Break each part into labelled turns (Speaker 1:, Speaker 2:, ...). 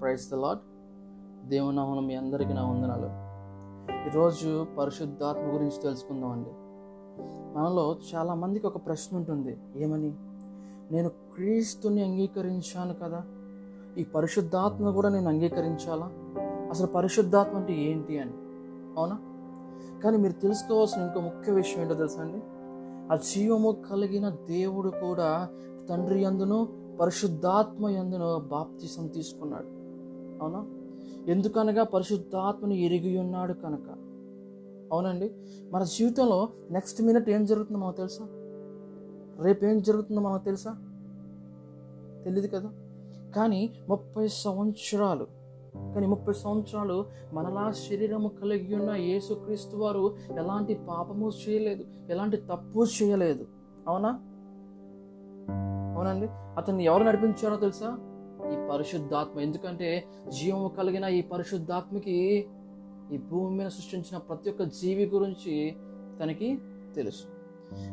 Speaker 1: Praise the lord దేవుని మీ అందరికీ నా వందనాలు. ఈరోజు పరిశుద్ధాత్మ గురించి తెలుసుకుందామండి. మనలో చాలామందికి ఒక ప్రశ్న ఉంటుంది. ఏమని? నేను క్రీస్తుని అంగీకరించాను కదా. ఈ పరిశుద్ధాత్మ కూడా నేను అంగీకరించాలా? అసలు పరిశుద్ధాత్మ అంటే ఏంటి అని? అవునా? కానీ మీరు తెలుసుకోవాల్సిన ఇంకో ముఖ్య విషయం ఏంటో తెలుసా అండి? ఆ జీవము కలిగిన దేవుడు కూడా తండ్రి అందును పరిశుద్ధాత్మ ఎందును బాప్తిసం తీసుకున్నాడు. అవునా? ఎందుకనగా పరిశుద్ధాత్మను ఎరిగి ఉన్నాడు కనుక. అవునండి? మన జీవితంలో నెక్స్ట్ మినిట్ ఏం జరుగుతుందో మనకు తెలుసా? రేపు ఏం జరుగుతుందో మనకు తెలుసా? తెలియదు కదా? కానీ ముప్పై సంవత్సరాలు కానీ ముప్పై సంవత్సరాలు మనలా శరీరము కలిగి ఉన్న యేసుక్రీస్తు వారు ఎలాంటి పాపము చేయలేదు ఎలాంటి తప్పు చేయలేదు. అవునా? అవునండి. అతన్ని ఎవరు నడిపించారో తెలుసా? ఈ పరిశుద్ధాత్మ. ఎందుకంటే జీవము కలిగిన ఈ పరిశుద్ధాత్మకి ఈ భూమి మీద సృష్టించిన ప్రతి ఒక్క జీవి గురించి తనకి తెలుసు.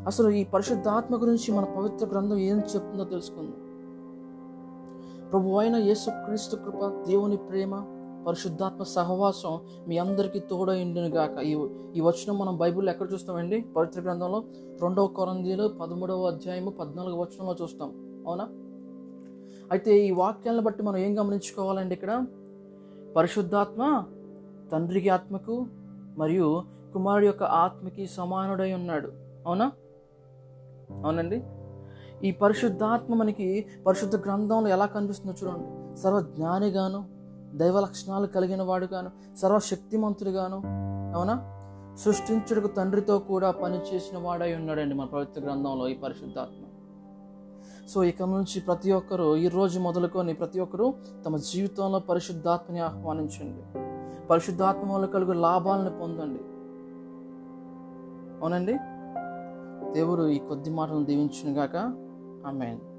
Speaker 1: అసలు ఈ పరిశుద్ధాత్మ గురించి మన పవిత్ర గ్రంథం ఏం చెప్తుందో తెలుసుకుందాం. ప్రభు అయిన యేసుక్రీస్తు కృప దేవుని ప్రేమ పరిశుద్ధాత్మ సహవాసం మీ అందరికీ తోడైండును గాక. ఈ ఈ వచనం మనం బైబిల్లో ఎక్కడ చూస్తామండి? పవిత్ర గ్రంథంలో రెండవ కొరందీలు పదమూడవ అధ్యాయము పద్నాలుగు వచనంలో చూస్తాం. అవునా? అయితే ఈ వాక్యాలను బట్టి మనం ఏం గమనించుకోవాలండి ఇక్కడ? పరిశుద్ధాత్మ తండ్రికి ఆత్మకు మరియు కుమారుడు యొక్క ఆత్మకి సమానుడై ఉన్నాడు. అవునా? అవునండి? ఈ పరిశుద్ధాత్మ మనకి పరిశుద్ధ గ్రంథంలో ఎలా కనిపిస్తుందో చూడండి. సర్వజ్ఞానిగాను దైవ లక్షణాలు కలిగిన వాడుగాను సర్వశక్తిమంతుడుగాను అవునా? సృష్టించుడుకు తండ్రితో కూడా పనిచేసిన వాడై ఉన్నాడండి మన పవిత్ర గ్రంథంలో ఈ పరిశుద్ధాత్మ. సో ఇక నుంచి ప్రతి ఒక్కరూ ఈ రోజు మొదలుకొని ప్రతి ఒక్కరూ తమ జీవితంలో పరిశుద్ధాత్మని ఆహ్వానించండి. పరిశుద్ధాత్మ వల్ల కలుగు లాభాలను పొందండి. అవునండి? దేవుడు ఈ కొద్ది మాటలను దీవించునుగాక. Amen.